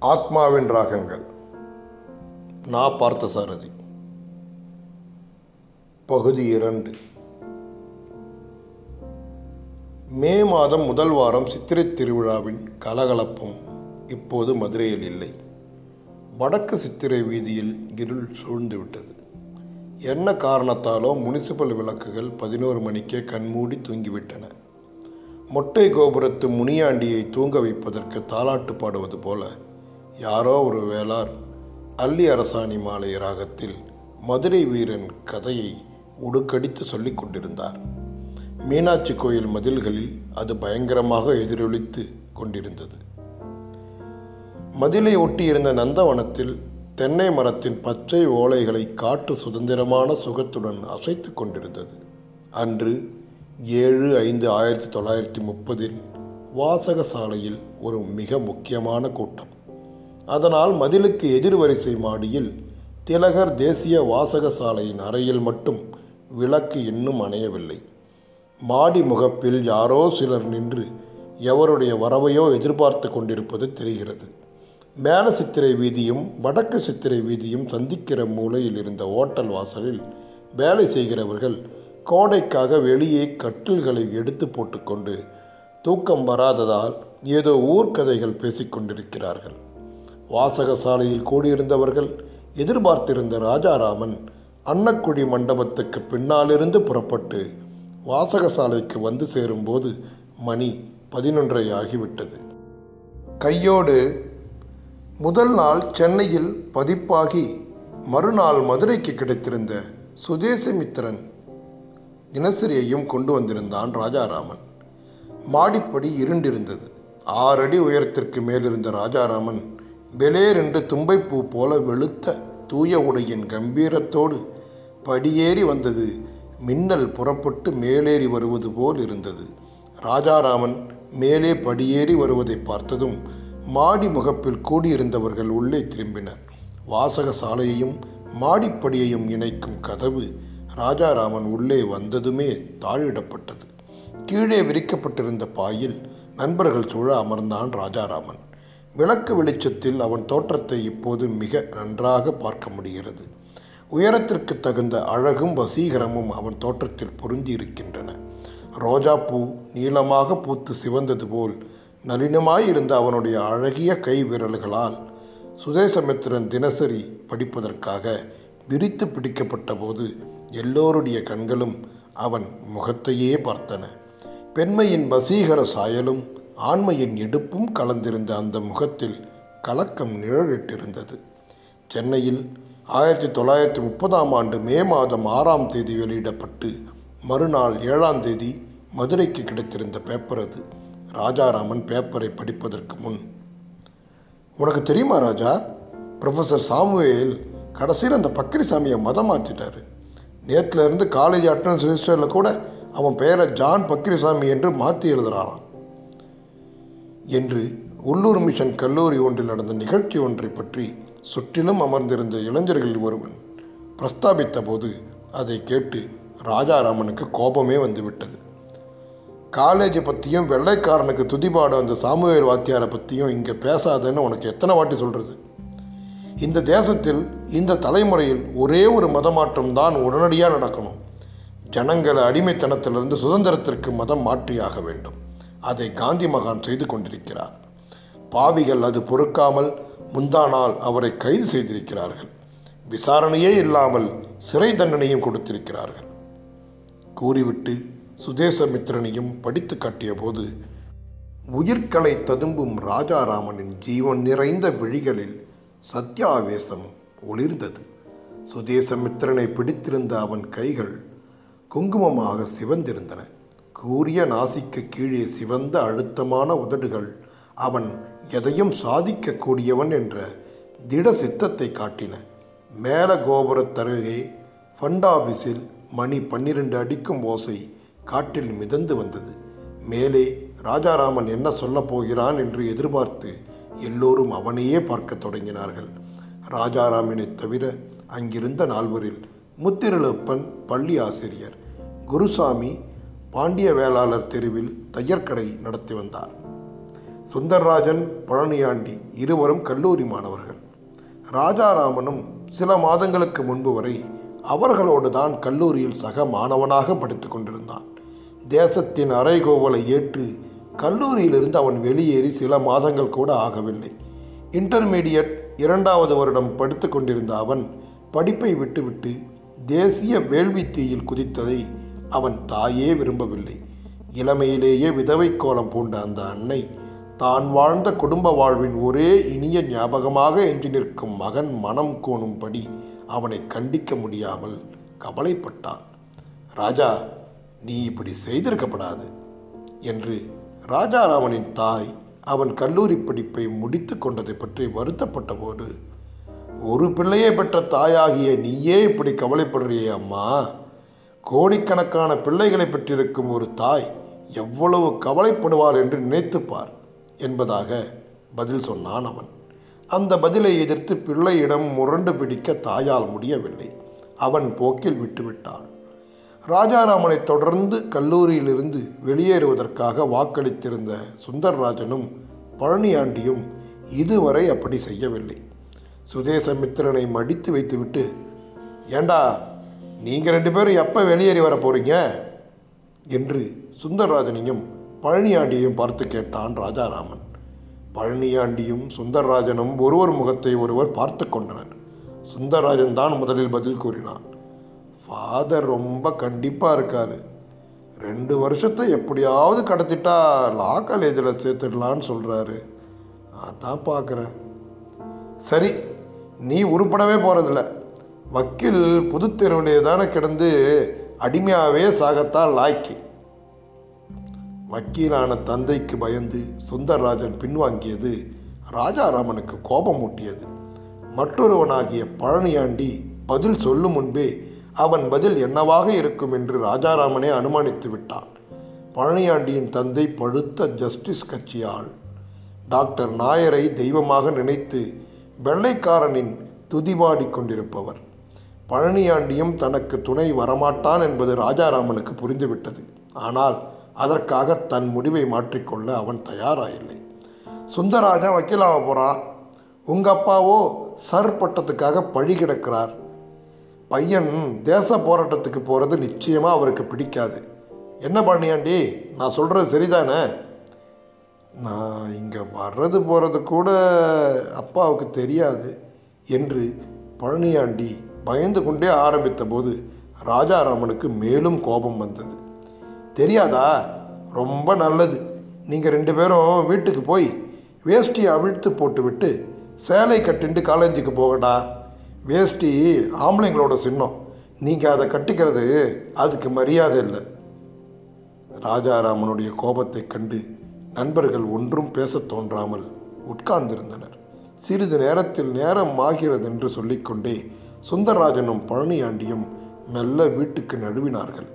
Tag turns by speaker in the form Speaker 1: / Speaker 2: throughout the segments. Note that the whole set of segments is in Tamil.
Speaker 1: ஆத்மாவின் ராகங்கள். நா பார்த்தசாரதி. பகுதி இரண்டு. மே மாதம் முதல் வாரம் சித்திரை திருவிழாவின் கலகலப்பும் இப்போது மதுரையில் இல்லை. வடக்கு சித்திரை வீதியில் இருள் சூழ்ந்துவிட்டது. என்ன காரணத்தாலோ முனிசிபல் விளக்குகள் பதினோரு மணிக்கே கண்மூடி தூங்கிவிட்டன. மொட்டை கோபுரத்து முனியாண்டியை தூங்க வைப்பதற்கு தாலாட்டு பாடுவது போல யாரோ ஒரு வேளார் அள்ளி அரசாணி மாலை ராகத்தில் மதுரை வீரன் கதையை உடுக்கடித்து சொல்லிக் கொண்டிருந்தார். மீனாட்சி கோயில் மதில்களில் அது பயங்கரமாக எதிரொலித்து கொண்டிருந்தது. மதிலை ஒட்டியிருந்த நந்தவனத்தில் தென்னை மரத்தின் பச்சை ஓலைகளை காட்டு சுதந்திரமான சுகத்துடன் அசைத்து கொண்டிருந்தது. அன்று ஏழு ஐந்து ஆயிரத்தி தொள்ளாயிரத்தி முப்பதில் வாசக சாலையில் ஒரு மிக முக்கியமான கூட்டம். அதனால் மதிலுக்கு எதிர்வரிசை மாடியில் திலகர் தேசிய வாசக சாலையின் அறையில் மட்டும் விளக்கு இன்னும் அணையவில்லை. மாடி முகப்பில் யாரோ சிலர் நின்று எவருடைய வரவையோ எதிர்பார்த்து கொண்டிருப்பது தெரிகிறது. மேல சித்திரை வீதியும் வடக்கு சித்திரை வீதியும் சந்திக்கிற மூலையில் இருந்த ஓட்டல் வாசலில் வேலை செய்கிறவர்கள் கோடைக்காக வெளியே கட்டில்களை எடுத்து போட்டுக்கொண்டு தூக்கம் வராததால் ஏதோ ஊர்க்கதைகள் பேசிக்கொண்டிருக்கிறார்கள் வாசக சாலையில் கூடியிருந்தவர்கள் எதிர்பார்த்திருந்த ராஜாராமன் அன்னக்குழி மண்டபத்துக்கு பின்னாலிருந்து புறப்பட்டு வாசகசாலைக்கு வந்து சேரும்போது மணி பதினொன்றை ஆகிவிட்டது கையோடு முதல் நாள் சென்னையில் பதிப்பாகி மறுநாள் மதுரைக்கு கிடைத்திருந்த சுதேசமித்திரன் தினசரியையும் கொண்டு வந்திருந்தான் ராஜாராமன். மாடிப்படி இருண்டிருந்தது. ஆறடி உயரத்திற்கு மேலிருந்த ராஜாராமன் பெலேர் என்று தும்பைப்பூ போல வெளுத்த தூய உடையின் கம்பீரத்தோடு படியேறி வந்தது. மின்னல் புறப்பட்டு மேலேறி வருவது போல் இருந்தது. ராஜாராமன் மேலே படியேறி வருவதை பார்த்ததும் மாடி முகப்பில் கூடியிருந்தவர்கள் உள்ளே திரும்பினர். வாசக சாலையையும் மாடிப்படியையும் இணைக்கும் கதவு ராஜாராமன் உள்ளே வந்ததுமே தாழிடப்பட்டது. கீழே விரிக்கப்பட்டிருந்த பாயில் நண்பர்கள் சூழ அமர்ந்தான் ராஜாராமன். விளக்கு வெளிச்சத்தில் அவன் தோற்றத்தை இப்போது மிக நன்றாக பார்க்க முடிகிறது. உயரத்திற்கு தகுந்த அழகும் வசீகரமும் அவன் தோற்றத்தில் பொருந்தி இருக்கின்றன ரோஜாப்பூ நீளமாக பூத்து சிவந்தது போல் நளினமாயிருந்த அவனுடைய அழகிய கை விரல்களால் சுதேசமித்திரன் தினசரி படிப்பதற்காக விரித்து பிடிக்கப்பட்ட போது எல்லோருடைய கண்களும் அவன் முகத்தையே பார்த்தன. பெண்மையின் வசீகர சாயலும் ஆண்மையின் எடுப்பும் கலந்திருந்த அந்த முகத்தில் கலக்கம் நிழலிட்டிருந்தது. சென்னையில் ஆயிரத்தி தொள்ளாயிரத்தி முப்பதாம் ஆண்டு மே மாதம் ஆறாம் தேதி வெளியிடப்பட்டு மறுநாள் ஏழாம் தேதி மதுரைக்கு கிடைத்திருந்த பேப்பர் அது. ராஜாராமன் பேப்பரை படிப்பதற்கு முன். உனக்கு தெரியுமா ராஜா? ப்ரொஃபஸர் சாமுவேல் கடைசியில் அந்த பக்கிரிசாமியை மதம் மாற்றிட்டாரு நேற்றுல இருந்து காலேஜ் அட்டனன்ஸ் ரிஜிஸ்டரில் கூட அவன் பெயரை ஜான் பக்கிரிசாமி என்று மாற்றி எழுதுகிறாராம் என்று உள்ளூர் மிஷன் கல்லூரி ஒன்றில் நடந்த நிகழ்ச்சி ஒன்றை பற்றி சுற்றிலும் அமர்ந்திருந்த இளைஞர்களில் ஒருவன் பிரஸ்தாபித்த போது அதை கேட்டு ராஜாராமனுக்கு கோபமே வந்துவிட்டது. காலேஜ் பற்றியும் வெள்ளைக்காரனுக்கு துதிபாடு அந்த சாமுவேல் வாத்தியாரை பற்றியும் இங்கே பேசாதன்னு உனக்கு எத்தனை வாட்டி சொல்கிறது இந்த தேசத்தில் இந்த தலைமுறையில் ஒரே ஒரு மதமாற்றம் தான் உடனடியாக நடக்கணும். ஜனங்களை அடிமைத்தனத்திலிருந்து சுதந்திரத்திற்கு மதம் மாற்றியாக வேண்டும். அதை காந்தி மகான் செய்து கொண்டிருக்கிறார். பாவிகள் அது பொறுக்காமல் முந்தா நாள் அவரை கைது செய்திருக்கிறார்கள். விசாரணையே இல்லாமல் சிறை தண்டனையும் கொடுத்திருக்கிறார்கள். கூறிவிட்டு சுதேசமித்திரனையும் படித்து காட்டிய போது உயிர்களை ததும்பும் ராஜாராமனின் ஜீவன் நிறைந்த விழிகளில் சத்யாவேசம் ஒளிர்ந்தது. சுதேசமித்திரனை பிடித்திருந்த அவன் கைகள் குங்குமமாக சிவந்திருந்தன. கூரிய நாசிக்கு கீழே சிவந்த அழுத்தமான உதடுகள். அவன் எதையும் சாதிக்கக்கூடியவன் என்ற திட சித்தத்தை காட்டின. மேல கோபுரத்தருகே ஃபண்ட் ஆஃபீஸில் மணி பன்னிரண்டு அடிக்கும் ஓசை காற்றில் மிதந்து வந்தது. மேலே ராஜாராமன் என்ன சொல்லப் போகிறான் என்று எதிர்பார்த்து எல்லோரும் அவனையே பார்க்கத் தொடங்கினார்கள். ராஜாராமனைத் தவிர அங்கிருந்த நால்வரில் முத்திரலப்பன் பள்ளி ஆசிரியர் குருசாமி பாண்டிய வேளாளர் தெருவில் தையற்கடை நடத்தி வந்தார். சுந்தர்ராஜன் பழனியாண்டி இருவரும் கல்லூரி மாணவர்கள். ராஜாராமனும் சில மாதங்களுக்கு முன்பு வரை அவர்களோடு தான் கல்லூரியில் சக மாணவனாக படித்துக் கொண்டிருந்தான். தேசத்தின் அரைகோவலை ஏற்று கல்லூரியிலிருந்து அவன் வெளியேறி சில மாதங்கள் கூட ஆகவில்லை. இன்டர்மீடியட் இரண்டாவது வருடம் படித்து கொண்டிருந்த அவன் படிப்பை விட்டுவிட்டு தேசிய வேள்வி தீயில் குதித்ததை அவன் தாயே விரும்பவில்லை. இளமையிலேயே விதவை கோலம் பூண்ட அந்த அன்னை தான் வாழ்ந்த குடும்ப வாழ்வின் ஒரே இனிய ஞாபகமாக எஞ்சி நிற்கும் மகன் மனம் கோணும்படி அவனை கண்டிக்க முடியாமல் கவலைப்பட்டான். ராஜா நீ இப்படி செய்திருக்கப்படாது என்று ராஜாராமனின் தாய் அவன் கல்லூரி படிப்பை முடித்து கொண்டதை பற்றி வருத்தப்பட்ட போது ஒரு பிள்ளையை பெற்ற தாயாகிய நீயே இப்படி கவலைப்படுறியே அம்மா. கோடிக்கணக்கான பிள்ளைகளை பெற்றிருக்கும் ஒரு தாய் எவ்வளவு கவலைப்படுவார் என்று நினைத்துப்பார் என்பதாக பதில் சொன்னான் அவன். அந்த பதிலை எதிர்த்து பிள்ளையிடம் முரண்டு பிடிக்க தாயால் முடியவில்லை. அவன் போக்கில் விட்டுவிட்டாள். ராஜாராமனை தொடர்ந்து கல்லூரியிலிருந்து வெளியேறுவதற்காக வாக்களித்திருந்த சுந்தர்ராஜனும் பழனியாண்டியும் இதுவரை அப்படி செய்யவில்லை. சுதேசமித்திரனை மடித்து வைத்துவிட்டு ஏண்டா நீங்கள் ரெண்டு பேரும் எப்போ வெளியேறி வர போகிறீங்க என்று சுந்தரராஜனையும் பழனியாண்டியையும் பார்த்து கேட்டான் ராஜாராமன். பழனியாண்டியும் சுந்தரராஜனும் ஒருவர் முகத்தை ஒருவர் பார்த்து கொண்டனர். சுந்தரராஜன் தான் முதலில் பதில் கூறினான். ஃபாதர் ரொம்ப கண்டிப்பாக இருக்கார். ரெண்டு வருஷத்தை எப்படியாவது கடத்திட்டா லா காலேஜில் சேர்த்துடலான்னு சொல்கிறாரு அதான் பார்க்குறேன் சரி நீ உருப்படவே போகிறதில்ல வக்கீல் புதுத்தெருவிலே தானே கிடந்து அடிமையாகவே சாகத்தான் லாய்க்கு வக்கீலான தந்தைக்கு பயந்து சுந்தரராஜன் பின்வாங்கியது ராஜாராமனுக்கு கோபம் ஊட்டியது மற்றொருவனாகிய பழனியாண்டி பதில் சொல்லும் முன்பே அவன் பதில் என்னவாக இருக்கும் என்று ராஜாராமனே அனுமானித்து விட்டான். பழனியாண்டியின் தந்தை பழுத்த ஜஸ்டிஸ் கட்சியால் டாக்டர் நாயரை தெய்வமாக நினைத்து வெள்ளைக்காரனின் துதிவாடி கொண்டிருப்பவர். பழனியாண்டியும் தனக்கு துணை வரமாட்டான் என்பது ராஜாராமனுக்கு புரிந்துவிட்டது. ஆனால் அதற்காக தன் முடிவை மாற்றிக்கொள்ள அவன் தயாராயில்லை. சுந்தரராஜன் வக்கீலாக போகிறான் உங்கள் அப்பாவோ சர் பட்டத்துக்காக பழி கிடக்கிறார். பையன் தேச போராட்டத்துக்கு போகிறது நிச்சயமாக அவருக்கு பிடிக்காது. என்ன பழனியாண்டி நான் சொல்கிறது சரிதானே? நான் இங்கே வர்றது போகிறது கூட அப்பாவுக்கு தெரியாது என்று பழனியாண்டி பயந்து கொண்டே ஆரம்பித்த போது ராஜாராமனுக்கு மேலும் கோபம் வந்தது. தெரியாதா? ரொம்ப நல்லது. நீங்கள் ரெண்டு பேரும் வீட்டுக்கு போய் வேஷ்டியை அவிழ்த்து போட்டுவிட்டு சேலை கட்டிண்டு காலேஜுக்கு போகடா. வேஷ்டி ஆம்பளைங்களோட சின்னம். நீங்கள் அதை கட்டிக்கிறது அதுக்கு மரியாதை இல்லை. ராஜாராமனுடைய கோபத்தை கண்டு நண்பர்கள் ஒன்றும் பேசத் தோன்றாமல் உட்கார்ந்திருந்தனர். சிறிது நேரத்தில் நேரம் ஆகிறது என்று சொல்லிக்கொண்டே சுந்தரராஜனும் பழனியாண்டியும் மெல்ல வீட்டுக்கு நழுவினார்கள்.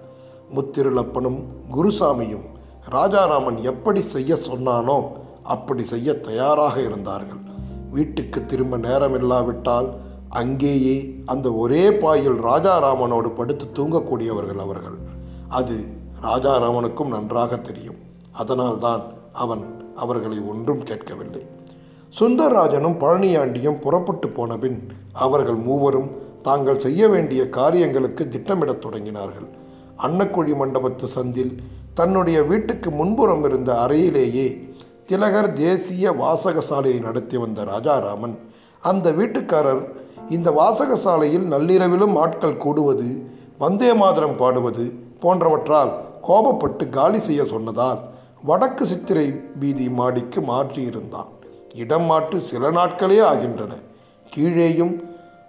Speaker 1: முத்திருளப்பனும் குருசாமியும் ராஜாராமன் எப்படி செய்ய சொன்னானோ அப்படி செய்ய தயாராக இருந்தார்கள். வீட்டுக்கு திரும்ப நேரமில்லாவிட்டால் அங்கேயே அந்த ஒரே பாயில் ராஜாராமனோடு படுத்து தூங்கக்கூடியவர்கள் அவர்கள். அது ராஜாராமனுக்கும் நன்றாக தெரியும். அதனால்தான் அவன் அவர்களை ஒன்றும் கேட்கவில்லை. சுந்தரராஜனும் பழனியாண்டியும் புறப்பட்டு போனபின் அவர்கள் மூவரும் தாங்கள் செய்ய வேண்டிய காரியங்களுக்கு திட்டமிடத் தொடங்கினார்கள். அன்னக்குழி மண்டபத்து சந்தில் தன்னுடைய வீட்டுக்கு முன்புறம் இருந்த அறையிலேயே திலகர் தேசிய வாசகசாலையை நடத்தி வந்த ராஜாராமன் அந்த வீட்டுக்காரர் இந்த வாசகசாலையில் நள்ளிரவிலும் ஆட்கள் கூடுவது வந்தே மாதரம் பாடுவது போன்றவற்றால் கோபப்பட்டு காலி செய்ய சொன்னதால் வடக்கு சித்திரை வீதி மாடிக்கு மாற்றியிருந்தான். இடம் மாற்று சில நாட்களே ஆகின்றன. கீழேயும்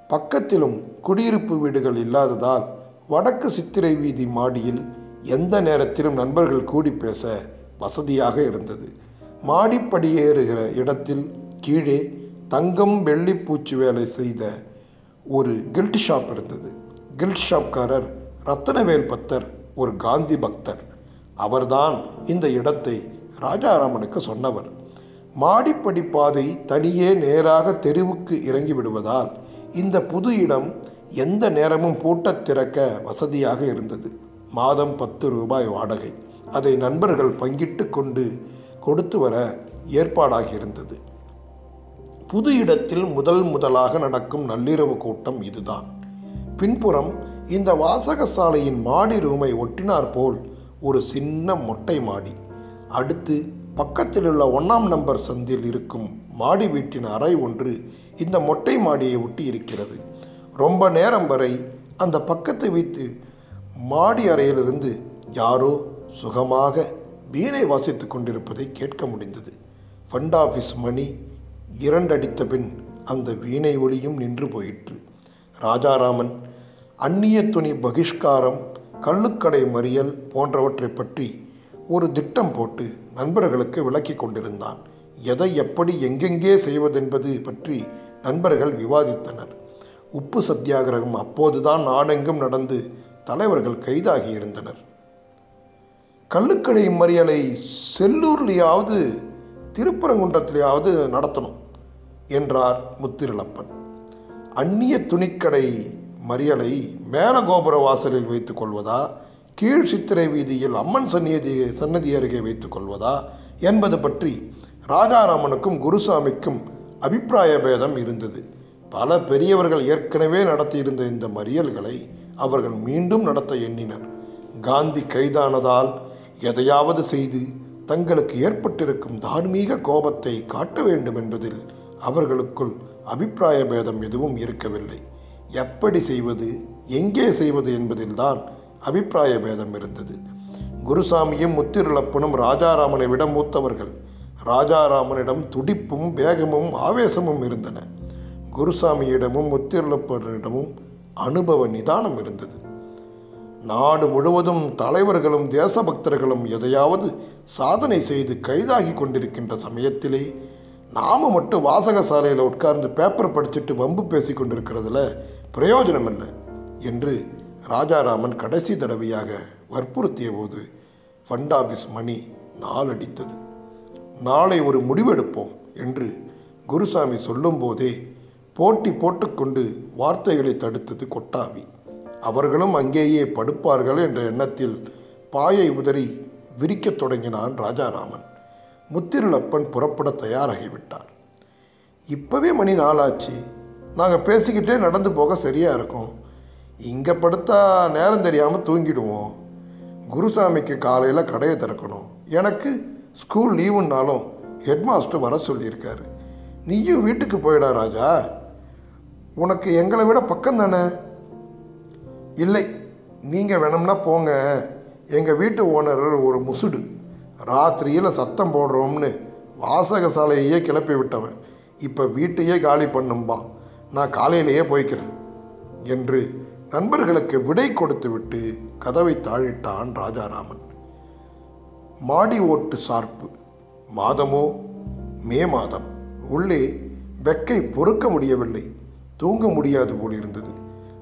Speaker 1: பக்கத்திலும் குடியிருப்பு வீடுகள் இல்லாததால் வடக்கு சித்திரை வீதி மாடியில் எந்த நேரத்திலும் நண்பர்கள் கூடி பேச வசதியாக இருந்தது. மாடிப்படியேறுகிற இடத்தில் கீழே தங்கம் வெள்ளி பூச்சி வேலை செய்த ஒரு கில்ட் ஷாப் இருந்தது. கில்ட் ஷாப்காரர் ரத்தனவேல் பத்தர் ஒரு காந்தி பக்தர். அவர்தான் இந்த இடத்தை ராஜாராமனுக்கு சொன்னவர். மாடிப்படி பாதை தனியே நேராக தெருவுக்கு இறங்கி விடுவதால் இந்த புது இடம் எந்த நேரமும் பூட்டத் திறக்க வசதியாக இருந்தது. மாதம் பத்து ரூபாய் வாடகை. அதை நண்பர்கள் பங்கிட்டு கொண்டு கொடுத்து வர ஏற்பாடாகியிருந்தது. புது இடத்தில் முதல் முதலாக நடக்கும் நள்ளிரவு கூட்டம் இதுதான். பின்புறம் இந்த வாசகசாலையின் மாடி ரூமை ஒட்டினார் போல் ஒரு சின்ன மொட்டை மாடி. அடுத்து பக்கத்தில் உள்ள ஒன்றாம் நம்பர் சந்தில் இருக்கும் மாடி வீட்டின் அறை ஒன்று இந்த மொட்டை மாடியை ஒட்டி இருக்கிறது. ரொம்ப நேரம் வரை அந்த பக்கத்து வீட்டு மாடி அறையிலிருந்து யாரோ சுகமாக வீணை வாசித்து கொண்டிருப்பதை கேட்க முடிந்தது. ஃபண்ட் ஆஃபீஸ் மணி இரண்டடித்த பின் அந்த வீணை ஒளியும் நின்று போயிற்று. ராஜாராமன் அந்நிய துணி பகிஷ்காரம் கள்ளுக்கடை மறியல் போன்றவற்றை பற்றி ஒரு திட்டம் போட்டு நண்பர்களுக்கு விளக்கி கொண்டிருந்தான். எதை எப்படி எங்கெங்கே செய்வதென்பது பற்றி நண்பர்கள் விவாதித்தனர். உப்பு சத்தியாகிரகம் அப்போதுதான் நாடெங்கும் நடந்து தலைவர்கள் கைதாகியிருந்தனர் கள்ளுக்கடை மறியலை செல்லூர்லேயாவது திருப்பரங்குன்றத்திலேயாவது நடத்தணும் என்றார் முத்திருளப்பன் அந்நிய துணிக்கடை மறியலை மேலகோபுர வாசலில் வைத்துக் கொள்வதா? கீழ் சித்திரை வீதியில் அம்மன் சந்நிதி சன்னதி அருகே வைத்துக் கொள்வதா என்பது பற்றி ராஜாராமனுக்கும் குருசாமிக்கும் அபிப்பிராய பேதம் இருந்தது. பல பெரியவர்கள் ஏற்கனவே நடத்தியிருந்த இந்த மறியல்களை அவர்கள் மீண்டும் நடத்த எண்ணினர். காந்தி கைதானதால் எதையாவது செய்து தங்களுக்கு ஏற்பட்டிருக்கும் தார்மீக கோபத்தை காட்ட வேண்டும் என்பதில் அவர்களுக்குள் அபிப்பிராய பேதம் எதுவும் இருக்கவில்லை. எப்படி செய்வது எங்கே செய்வது என்பதில்தான் அபிப்பிராய பேதம் இருந்தது. குருசாமியும் முத்திருளப்பனும் ராஜாராமனை விட மூத்தவர்கள். ராஜாராமனிடம் துடிப்பும் வேகமும் ஆவேசமும் இருந்தன. குருசாமியிடமும் முத்திருளப்பனிடமும் அனுபவ நிதானம் இருந்தது. நாடு முழுவதும் தலைவர்களும் தேசபக்தர்களும் எதையாவது சாதனை செய்து கைதாகி கொண்டிருக்கின்ற சமயத்திலே நாம மட்டும் வாசகசாலையில் உட்கார்ந்து பேப்பர் படிச்சுட்டு வம்பு பேசி கொண்டிருக்கிறதுல பிரயோஜனம் இல்லை என்று ராஜாராமன் கடைசி தடவையாக வற்புறுத்திய போது ஃபண்ட் ஆஃபீஸ் மணி நாளடித்தது நாளை ஒரு முடிவெடுப்போம் என்று குருசாமி சொல்லும்போதே போட்டி போட்டுக்கொண்டு வார்த்தைகளை தடுத்தது கொட்டாவி. அவர்களும் அங்கேயே படுப்பார்கள் என்ற எண்ணத்தில் பாயை உதறி விரிக்கத் தொடங்கினான் ராஜாராமன். முத்திருளப்பன் புறப்பட தயாராகிவிட்டார். இப்போவே மணி நாளாச்சு நாங்கள் பேசிக்கிட்டே நடந்து போக சரியாக இருக்கும். இங்கே படுத்தா நேரம் தெரியாமல் தூங்கிடுவோம். குருசாமிக்கு காலையில் கடையை திறக்கணும். எனக்கு ஸ்கூல் லீவுன்னாலும் ஹெட்மாஸ்டர் வர சொல்லியிருக்காரு. நீயும் வீட்டுக்கு போயிடா ராஜா. உனக்கு எங்களை விட பக்கம் தானே? இல்லை நீங்கள் வேணும்னா போங்க. எங்கள் வீட்டு ஓனர் ஒரு முசுடு. ராத்திரியில் சத்தம் போடுறோம்னு வாசகசாலையே கிளப்பி விட்டவன். இப்போ வீட்டையே காலி பண்ணும்பா. நான் காலையிலேயே போய்க்கிறேன். என்று நண்பர்களுக்கு விடை கொடுத்துவிட்டு கதவை தாழிட்டான் ராஜாராமன். மாடி ஓட்டு சார்பு. மாதமோ? மே மாதம். உள்ளே வெக்கை பொறுக்க முடியவில்லை. தூங்க முடியாது போலிருந்தது.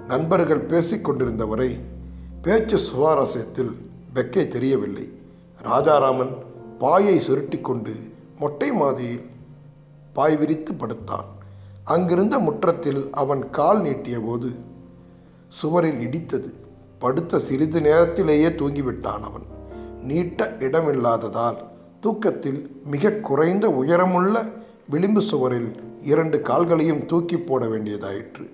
Speaker 1: நண்பர்கள் பேசிக்கொண்டிருந்த வரை பேச்சு சுவாரஸ்யத்தில் வெக்கை தெரியவில்லை. ராஜாராமன் பாயை சுருட்டி கொண்டு மொட்டை மாதியில் பாய் விரித்து படுத்தான். அங்கிருந்த முற்றத்தில் அவன் கால் நீட்டிய போது சுவரில் இடித்தது. படுத்த சிறிது நேரத்திலேயே தூங்கிவிட்டான் அவன். நீட்ட இடமில்லாததால் தூக்கத்தில் மிக குறைந்த உயரமுள்ள விளிம்பு சுவரில் இரண்டு கால்களையும் தூக்கி போட வேண்டியதாயிற்று.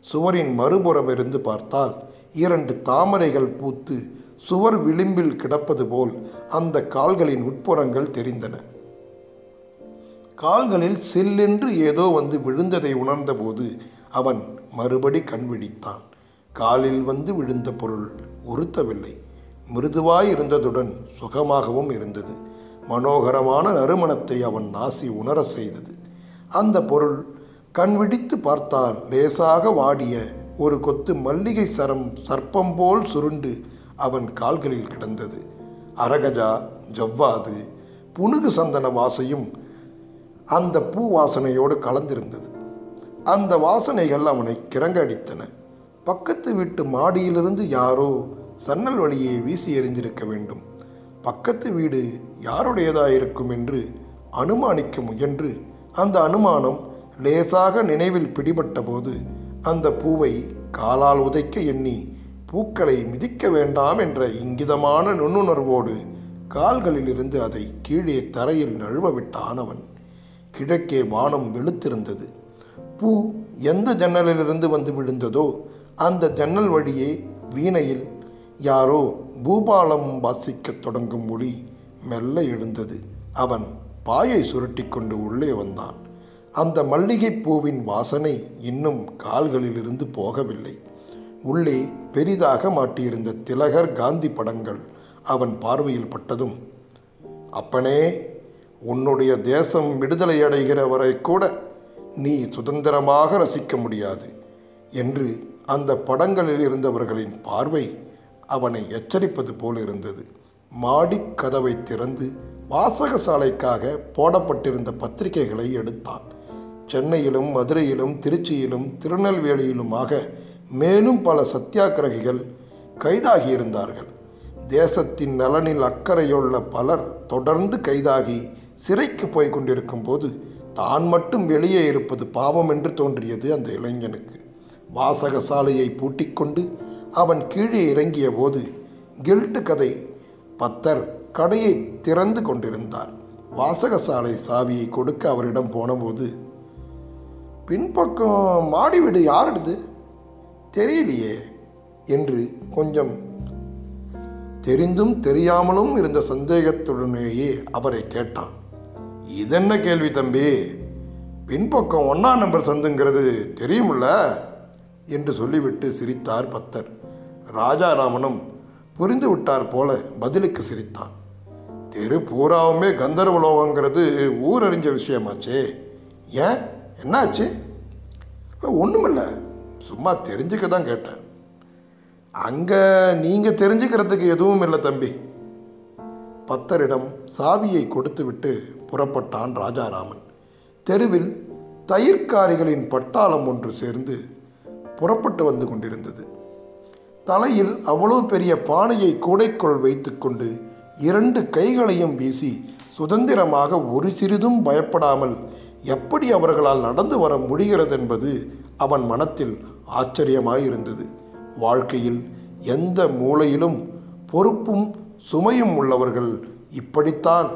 Speaker 1: சுவரின் மறுபுறமிருந்து பார்த்தால் இரண்டு தாமரைகள் பூத்து சுவர் விளிம்பில் கிடப்பது போல் அந்த கால்களின் உட்புறங்கள் தெரிந்தன. கால்களில் சில்லென்று ஏதோ வந்து விழுந்ததை உணர்ந்தபோது அவன் மறுபடி கண்விழித்தான் காலில் வந்து விழுந்த பொருள் உறுத்தவில்லை. மிருதுவாய் இருந்ததுடன் சுகமாகவும் இருந்தது. மனோகரமான நறுமணத்தை அவன் நாசி உணர செய்தது. அந்த பொருள் கண் பார்த்தால் லேசாக வாடிய ஒரு கொத்து மல்லிகை சரம் சர்ப்பம் போல் சுருண்டு அவன் கால்களில் கிடந்தது. அரகஜா ஜவ்வாது புனுகு சந்தன வாசையும் அந்த பூ வாசனையோடு கலந்திருந்தது. அந்த வாசனைகள் அவனை கிறங்க அடித்தன பக்கத்து வீட்டு மாடியிலிருந்து யாரோ சன்னல் வழியே வீசி எறிந்திருக்க வேண்டும். பக்கத்து வீடு யாருடையதாயிருக்கும் என்று அனுமானிக்க முயன்று அந்த அனுமானம் லேசாக நினைவில் பிடிபட்டபோது அந்த பூவை காலால் உதைக்க எண்ணி பூக்களை மிதிக்க வேண்டாம் என்ற இங்கிதமான நுண்ணுணர்வோடு கால்களிலிருந்து அதை கீழே தரையில் நழுவவிட்டான் அவன். கிழக்கே வானம் வெளுத்திருந்தது. பூ எந்த ஜன்னலிலிருந்து வந்து விழுந்ததோ அந்த ஜன்னல் வழியே வீணையில் யாரோ பூபாலம் வாசிக்கத் தொடங்கும் ஒளி மெல்ல எழுந்தது. அவன் பாயை சுருட்டிக்கொண்டு உள்ளே வந்தான். அந்த மல்லிகை பூவின் வாசனை இன்னும் கால்களிலிருந்து போகவில்லை. உள்ளே பெரிதாக மாட்டியிருந்த திலகர் காந்தி படங்கள் அவன் பார்வையில் பட்டதும் அப்பனே உன்னுடைய தேசம் விடுதலை அடைகிற வரை கூட நீ சுதந்திரமாக ரசிக்க முடியாது என்று அந்த படங்களில் இருந்தவர்களின் பார்வை அவனை எச்சரிப்பது போல் இருந்தது. மாடிக் கதவை திறந்து வாசகசாலைக்காக போடப்பட்டிருந்த பத்திரிகைகளை எடுத்தான். சென்னையிலும் மதுரையிலும் திருச்சியிலும் திருநெல்வேலியிலுமாக மேலும் பல சத்தியாகிரகிகள் கைதாகியிருந்தார்கள். தேசத்தின் நலனில் அக்கறையுள்ள பலர் தொடர்ந்து கைதாகி சிறைக்கு போய் கொண்டிருக்கும் போது தான் மட்டும் வெளியே இருப்பது பாவம் என்று தோன்றியது அந்த இளைஞனுக்கு. வாசக சாலையை பூட்டிக்கொண்டு அவன் கீழே இறங்கிய போது கில்ட்டு கதை பத்தர் கடையை திறந்து கொண்டிருந்தார். வாசகசாலை சாவியை கொடுக்க அவரிடம் போனபோது பின்பக்கம் மாடி வீடு யாருடுது தெரியலையே என்று கொஞ்சம் தெரிந்தும் தெரியாமலும் இருந்த சந்தேகத்துடனேயே அவரை கேட்டான். இதென்ன கேள்வி தம்பி? பின்பக்கம் ஒன்றாம் நம்பர் சந்துங்கிறது தெரியுமில்ல? என்று சொல்லிவிட்டு சிரித்தார் பத்தர் ராஜாராமனும் புரிந்து விட்டார் போல பதிலுக்கு சிரித்தான். தெரு பூராவுமே கந்தர்வலோகங்கிறது ஊரறிஞ்ச விஷயமாச்சே. ஏன்? என்னாச்சு? ஒன்றுமில்ல சும்மா தெரிஞ்சுக்க தான் கேட்டேன். அங்கே நீங்கள் தெரிஞ்சுக்கிறதுக்கு எதுவும் இல்லை தம்பி. பத்தரிடம் சாவியை கொடுத்துவிட்டு புறப்பட்டான் ராஜாராமன். தெருவில் தயிர்க்காரிகளின் பட்டாளம் ஒன்று சேர்ந்து புறப்பட்டு வந்து கொண்டிருந்தது. தலையில் அவ்வளவு பெரிய பானையை கூடைக்குள் வைத்துக்கொண்டு இரண்டு கைகளையும் வீசி சுதந்திரமாக ஒரு சிறிதும் பயப்படாமல் எப்படி அவர்களால் நடந்து வர முடிகிறது என்பது அவன் மனத்தில் ஆச்சரியமாயிருந்தது. வாழ்க்கையில் எந்த மூலையிலும் பொறுப்பும் சுமையும் உள்ளவர்கள் இப்படித்தான்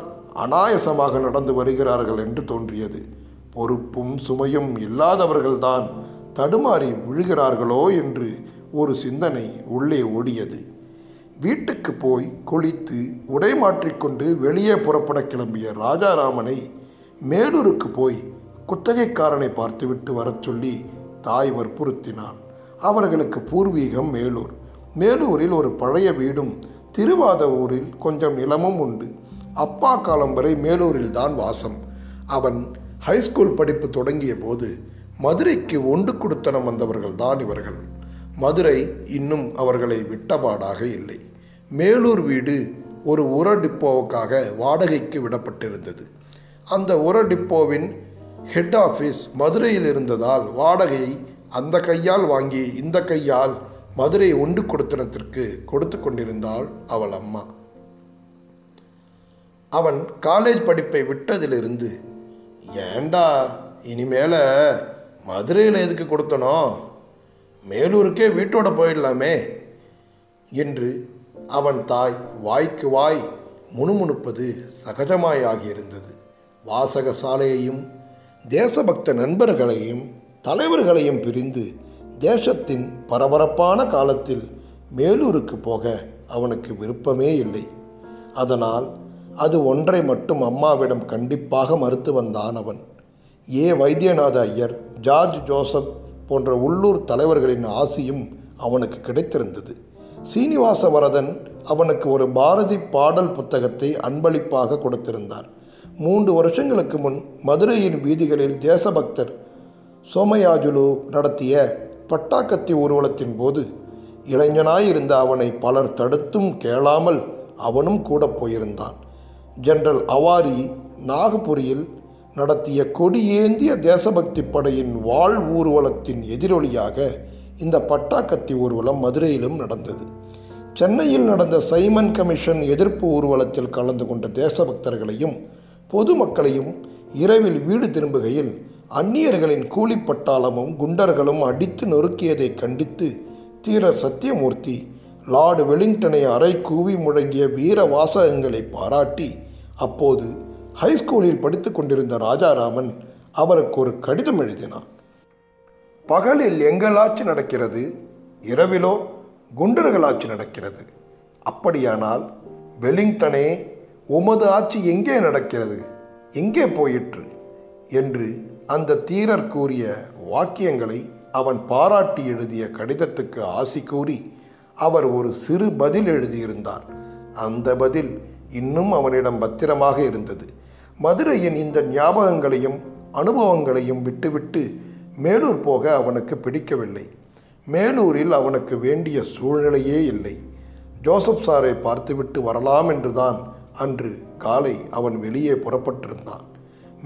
Speaker 1: அனாயசமாக நடந்து வருகிறார்கள் என்று தோன்றியது. பொறுப்பும் சுமையும் இல்லாதவர்கள்தான் தடுமாறி விழுகிறார்களோ என்று ஒரு சிந்தனை உள்ளே ஓடியது. வீட்டுக்கு போய் குளித்து உடை மாற்றிக்கொண்டு வெளியே புறப்பட கிளம்பிய ராஜாராமனை மேலூருக்கு போய் குத்தகைக்காரனை பார்த்துவிட்டு வரச் சொல்லி தாய் வற்புறுத்தினான் அவர்களுக்கு பூர்வீகம் மேலூர். மேலூரில் ஒரு பழைய வீடும் திருவாத ஊரில் கொஞ்சம் நிலமும் உண்டு. அப்பா காலம் வரை மேலூரில் தான் வாசம். அவன் ஹைஸ்கூல் படிப்பு தொடங்கிய போது மதுரைக்கு ஒன்று கொடுத்தனம் வந்தவர்கள் தான் இவர்கள். மதுரை இன்னும் அவர்களை விட்டபாடாக இல்லை. மேலூர் வீடு ஒரு உர டிப்போவுக்காக வாடகைக்கு விடப்பட்டிருந்தது. அந்த உர டிப்போவின் ஹெட் ஆஃபீஸ் மதுரையில் இருந்ததால் வாடகையை அந்த கையால் வாங்கி இந்த கையால் மதுரை ஒன்று கொடுத்தனத்திற்கு கொடுத்து கொண்டிருந்தாள் அவள் அம்மா. அவன் காலேஜ் படிப்பை விட்டதிலிருந்து ஏண்டா இனிமேல மதுரையில் எதுக்கு கொடுத்தனோ? மேலூருக்கே வீட்டோட போயிடலாமே என்று அவன் தாய் வாய்க்கு வாய் முணுமுணுப்பது சகஜமாயாகியிருந்தது வாசக சாலையையும் தேசபக்த நண்பர்களையும் தலைவர்களையும் பிரிந்து தேசத்தின் பரபரப்பான காலத்தில் மேலூருக்கு போக அவனுக்கு விருப்பமே இல்லை. அதனால் அது ஒன்றை மட்டும் அம்மாவிடம் கண்டிப்பாக மறுத்து வந்தான் அவன். A. Vaidyanatha Iyer George Joseph போன்ற உள்ளூர் தலைவர்களின் ஆசியும் அவனுக்கு கிடைத்திருந்தது. சீனிவாச வரதன் அவனுக்கு ஒரு பாரதி பாடல் புத்தகத்தை அன்பளிப்பாக கொடுத்திருந்தார். மூன்று வருஷங்களுக்கு முன் மதுரையின் வீதிகளில் தேசபக்தர் சோமயாஜுலு நடத்திய பட்டாக்கத்தி ஊர்வலத்தின் போது இளைஞனாயிருந்த அவனை பலர் தடுத்தும் கேளாமல் அவனும் கூட போயிருந்தான். ஜெனரல் அவாரி நாகபுரியில் நடத்திய கொடியேந்திய தேசபக்தி படையின் வாழ் ஊர்வலத்தின் எதிரொலியாக இந்த பட்டாக்கத்தி ஊர்வலம் மதுரையிலும் நடந்தது. சென்னையில் நடந்த சைமன் கமிஷன் எதிர்ப்பு ஊர்வலத்தில் கலந்து கொண்ட தேசபக்தர்களையும் பொதுமக்களையும் இரவில் வீடு திரும்புகையில் அந்நியர்களின் கூலிப்பட்டாளமும் குண்டர்களும் அடித்து நொறுக்கியதை கண்டித்து தீரர் சத்தியமூர்த்தி லார்டு வெலிங்டனை அறை கூவி முழங்கிய வீர வாசகங்களை பாராட்டி அப்போது ஹைஸ்கூலில் படித்து கொண்டிருந்த ராஜாராமன் அவருக்கு ஒரு கடிதம் எழுதினான் பகலில் எங்களாட்சி நடக்கிறது? இரவிலோ குண்டர்களாட்சி நடக்கிறது. அப்படியானால் வெலிங்டனே உமது ஆட்சி எங்கே நடக்கிறது? எங்கே போயிற்று? என்று அந்த தீரர் கூறிய வாக்கியங்களை அவன் பாராட்டி எழுதிய கடிதத்துக்கு ஆசி கூறி அவர் ஒரு சிறு பதில் எழுதியிருந்தார். அந்த பதில் இன்னும் அவனிடம் பத்திரமாக இருந்தது. மதுரையின் இந்த ஞாபகங்களையும் அனுபவங்களையும் விட்டுவிட்டு மேலூர் போக அவனுக்கு பிடிக்கவில்லை. மேலூரில் அவனுக்கு வேண்டிய சூழ்நிலையே இல்லை. ஜோசப் சாரை பார்த்துவிட்டு வரலாம் என்றுதான் அன்று காலை அவன் வெளியே புறப்பட்டிருந்தான்.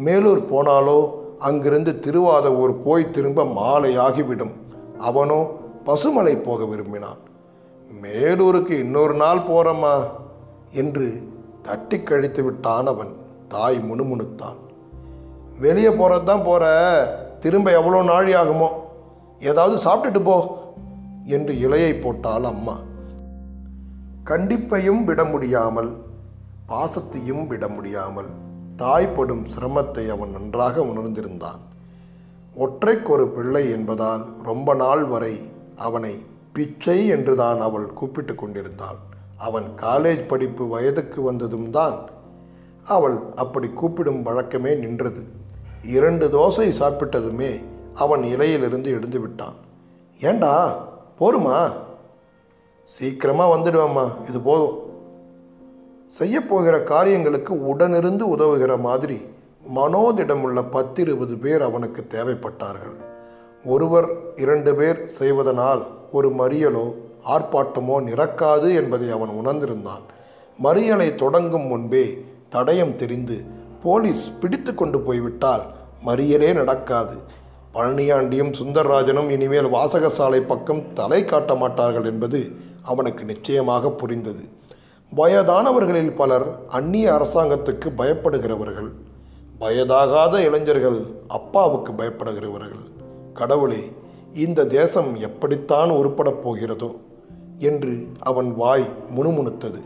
Speaker 1: மேலூர் போனாலோ அங்கிருந்து திருவாதவூர் போய் திரும்ப மாலையாகிவிடும். அவனோ பசுமலை போக விரும்பினான். மேலூருக்கு இன்னொரு நாள் போறம்மா என்று தட்டி கழித்து விட்டான் அவன். தாய் முணுமுணுத்தான். வெளியே போகிறது தான் போகிற திரும்ப எவ்வளோ நாழி ஆகுமோ? ஏதாவது சாப்பிட்டுட்டு போ என்று இலையை போட்டாள் அம்மா. கண்டிப்பையும் விட முடியாமல் பாசத்தையும் விட முடியாமல் தாய்ப்படும் சிரமத்தை அவன் நன்றாக உணர்ந்திருந்தான். ஒற்றைக்கொரு பிள்ளை என்பதால் ரொம்ப நாள் வரை அவனை பிச்சை என்றுதான் அவள் கூப்பிட்டு கொண்டிருந்தாள். அவன் காலேஜ் படிப்பு வயதுக்கு வந்ததும் தான் அவள் அப்படி கூப்பிடும் வழக்கமே நின்றது. இரண்டு தோசை சாப்பிட்டதுமே அவன் இலையிலிருந்து எழுந்து விட்டான். ஏண்டா போருமா? சீக்கிரமாக வந்துடுவேம்மா இது போதும். செய்யப்போகிற காரியங்களுக்கு உடனிருந்து உதவுகிற மாதிரி மனோதிடமுள்ள பத்திருபது பேர் அவனுக்கு தேவைப்பட்டார்கள். ஒருவர் இரண்டு பேர் செய்வதனால் ஒரு மறியலோ ஆர்ப்பாட்டமோ நிறக்காது என்பதை அவன் உணர்ந்திருந்தான். மறியலை தொடங்கும் முன்பே தடயம் தெரிந்து போலீஸ் பிடித்து கொண்டு போய்விட்டால் மறியலே நடக்காது. பழனியாண்டியும் சுந்தர்ராஜனும் இனிமேல் வாசகசாலை பக்கம் தலை காட்ட மாட்டார்கள் என்பது அவனுக்கு நிச்சயமாக புரிந்தது. வயதானவர்களில் பலர் அந்நிய அரசாங்கத்துக்கு பயப்படுகிறவர்கள். வயதாகாத இளைஞர்கள் அப்பாவுக்கு பயப்படுகிறவர்கள். கடவுளே இந்த தேசம் எப்படித்தான் உருப்படப் போகிறதோ என்று அவன் வாய் முணுமுணுத்தது.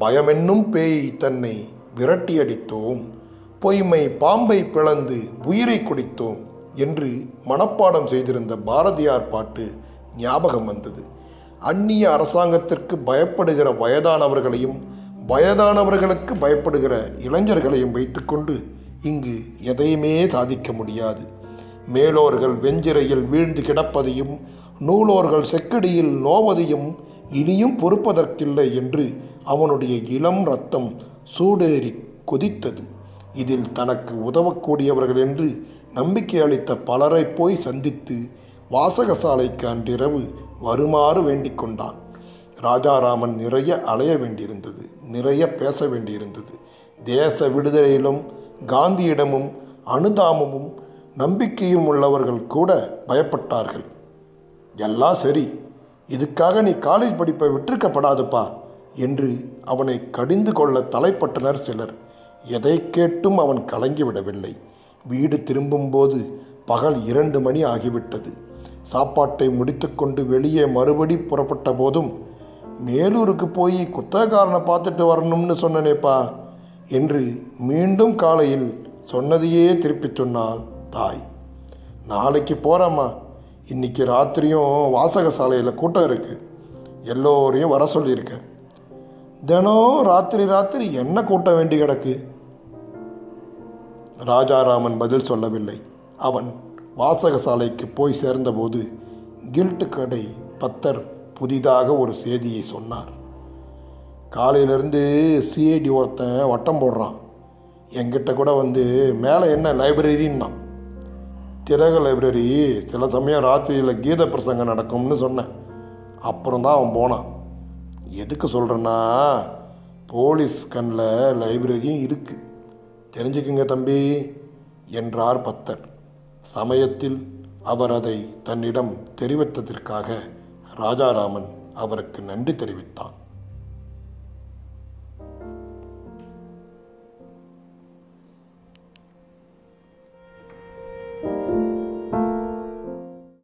Speaker 1: பயமென்னும் பேய் தன்னை விரட்டியடித்தோம். பொய்மை பாம்பை பிளந்து உயிரை குடித்தோம் என்று மனப்பாடம் செய்திருந்த பாரதியார் பாட்டு ஞாபகம் வந்தது. அந்நிய அரசாங்கத்திற்கு பயப்படுகிற வயதானவர்களையும் வயதானவர்களுக்கு பயப்படுகிற இளைஞர்களையும் வைத்துக்கொண்டு இங்கு எதையுமே சாதிக்க முடியாது. மேலோர்கள் வெஞ்சிரையில் வீழ்ந்து கிடப்பதையும் நூலோர்கள் செக்கடியில் நோவதையும் இனியும் பொறுப்பதற்கில்லை என்று அவனுடைய இளம் ரத்தம் சூடேறி கொதித்தது. இதில் தனக்கு உதவக்கூடியவர்கள் என்று நம்பிக்கை அளித்த பலரை போய் சந்தித்து வாசகசாலைக்கு அன்றிரவு வருமாறு வேண்டிக் கொண்டான். ராஜாராமன் நிறைய அலைய வேண்டியிருந்தது நிறைய பேச வேண்டியிருந்தது. தேச விடுதலையிலும் காந்தியிடமும் அனுதாபமும் நம்பிக்கையும் உள்ளவர்கள் கூட பயப்பட்டார்கள். எல்லாம் சரி இதுக்காக நீ காலேஜ் படிப்பை விட்டிருக்கப்படாதுப்பா. என்று அவனை கடிந்து கொள்ள தலைப்பட்டனர் சிலர். எதை கேட்டும் அவன் கலங்கிவிடவில்லை. வீடு திரும்பும்போது பகல் இரண்டு மணி ஆகிவிட்டது. சாப்பாட்டை முடித்துக்கொண்டு வெளியே மறுபடி புறப்பட்ட போதும் மேலூருக்கு போய் குத்தகாரனை பார்த்துட்டு வரணும்னு சொன்னனேப்பா என்று மீண்டும் காலையில் சொன்னதையே திருப்பி சொன்னாள் தாய். நாளைக்கு போகிறம்மா இன்னைக்கு ராத்திரியும் வாசகசாலையில் கூட்டம் இருக்குது எல்லோரையும் வர சொல்லியிருக்கேன். தினம் ராத்திரி ராத்திரி என்ன கூட்ட வேண்டி கிடக்கு? ராஜாராமன் பதில் சொல்லவில்லை. அவன் வாசக சாலைக்கு போய் சேர்ந்தபோது கில்ட்டு கடை பத்தர் புதிதாக ஒரு செய்தியை சொன்னார். காலையிலேருந்து சிஐடி ஒருத்தன் வட்டம் போடுறான். என்கிட்ட கூட வந்து மேலே என்ன லைப்ரரின்னா? திலக லைப்ரரி. சில சமயம் ராத்திரியில் கீத பிரசங்கம் நடக்கும்னு சொன்னேன். அப்புறம் தான் அவன் போனான். எதுக்கு சொல்கிறேன்னா போலீஸ் கண்ணில் லைப்ரரியும் இருக்குது தெரிஞ்சுக்குங்க தம்பி என்றார் பத்தர். சமயத்தில் அவர் அதை தன்னிடம் தெரிவித்ததற்காக ராஜாராமன் அவருக்கு நன்றி தெரிவித்தான்.